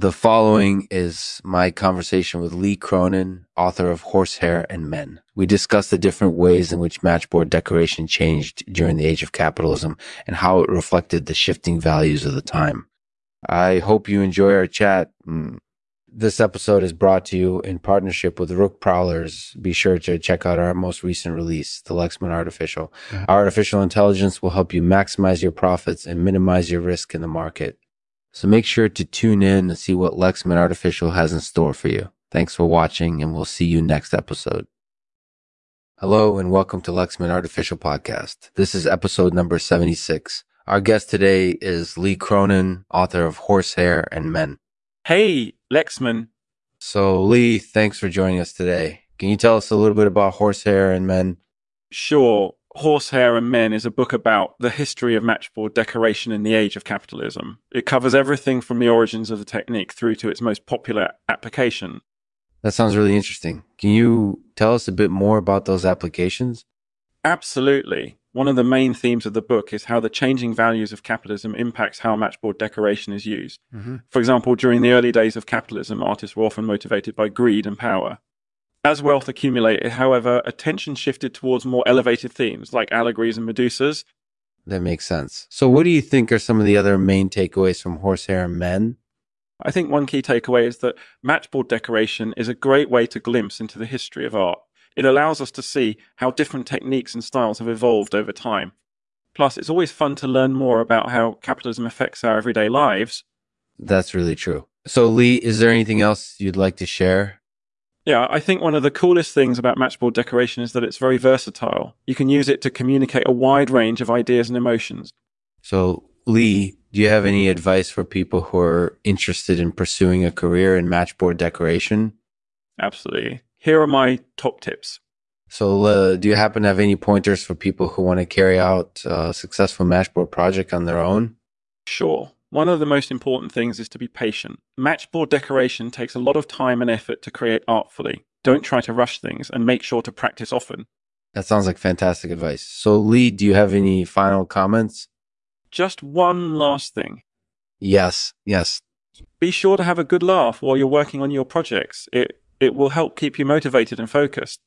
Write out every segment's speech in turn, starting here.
The following is my conversation with Lee Cronin, author of Horsehair and Men. We discuss the different ways in which matchboard decoration changed during the age of capitalism and how it reflected the shifting values of the time. I hope you enjoy our chat. Mm. This episode is brought to you in partnership with Rook Prowlers. Be sure to check out our most recent release, the Lexman Artificial. Our artificial intelligence will help you maximize your profits and minimize your risk in the market. So make sure to tune in and see what Lexman Artificial has in store for you. Thanks for watching, and we'll see you next episode. Hello, and welcome to Lexman Artificial Podcast. This is episode number 76. Our guest today is Lee Cronin, author of Horsehair and Men. Hey, Lexman. So, Lee, thanks for joining us today. Can you tell us a little bit about Horsehair and Men? Sure. Horsehair and Men is a book about the history of matchboard decoration in the age of capitalism. It covers everything from the origins of the technique through to its most popular application. That sounds really interesting. Can you tell us a bit more about those applications? Absolutely. One of the main themes of the book is how the changing values of capitalism impacts how matchboard decoration is used. Mm-hmm. For example, during the early days of capitalism, artists were often motivated by greed and power. As wealth accumulated, however, attention shifted towards more elevated themes like allegories and Medusas. That makes sense. So, what do you think are some of the other main takeaways from Horsehair and Men? I think one key takeaway is that matchboard decoration is a great way to glimpse into the history of art. It allows us to see how different techniques and styles have evolved over time. Plus, it's always fun to learn more about how capitalism affects our everyday lives. That's really true. So, Lee, is there anything else you'd like to share yeah, I think one of the coolest things about matchboard decoration is that it's very versatile. You can use it to communicate a wide range of ideas and emotions. So, Lee, do you have any advice for people who are interested in pursuing a career in matchboard decoration? Absolutely. Here are my top tips. So, uh, do you happen to have any pointers for people who want to carry out a successful matchboard project on their own? Sure. One of the most important things is to be patient. Matchboard decoration takes a lot of time and effort to create artfully. Don't try to rush things and make sure to practice often. That sounds like fantastic advice. So, Lee, do you have any final comments? Just one last thing. Yes, yes. Be sure to have a good laugh while you're working on your projects. It it will help keep you motivated and focused.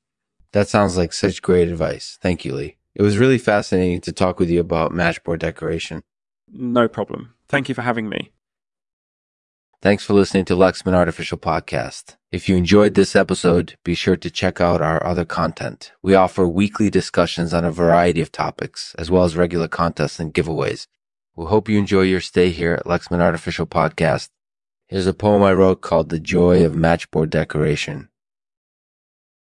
That sounds like such great advice. Thank you, Lee. It was really fascinating to talk with you about matchboard decoration. No problem. Thank you for having me. Thanks for listening to Lexman Artificial Podcast. If you enjoyed this episode, be sure to check out our other content. We offer weekly discussions on a variety of topics, as well as regular contests and giveaways. We hope you enjoy your stay here at Lexman Artificial Podcast. Here's a poem I wrote called The Joy of Matchboard Decoration.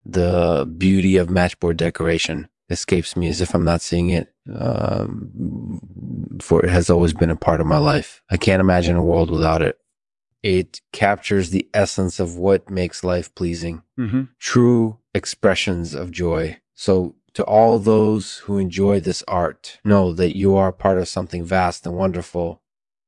The beauty of matchboard decoration escapes me as if I'm not seeing it. Um, for it has always been a part of my life. I can't imagine a world without it. It captures the essence of what makes life pleasing, mm-hmm. true expressions of joy. So, to all those who enjoy this art, know that you are part of something vast and wonderful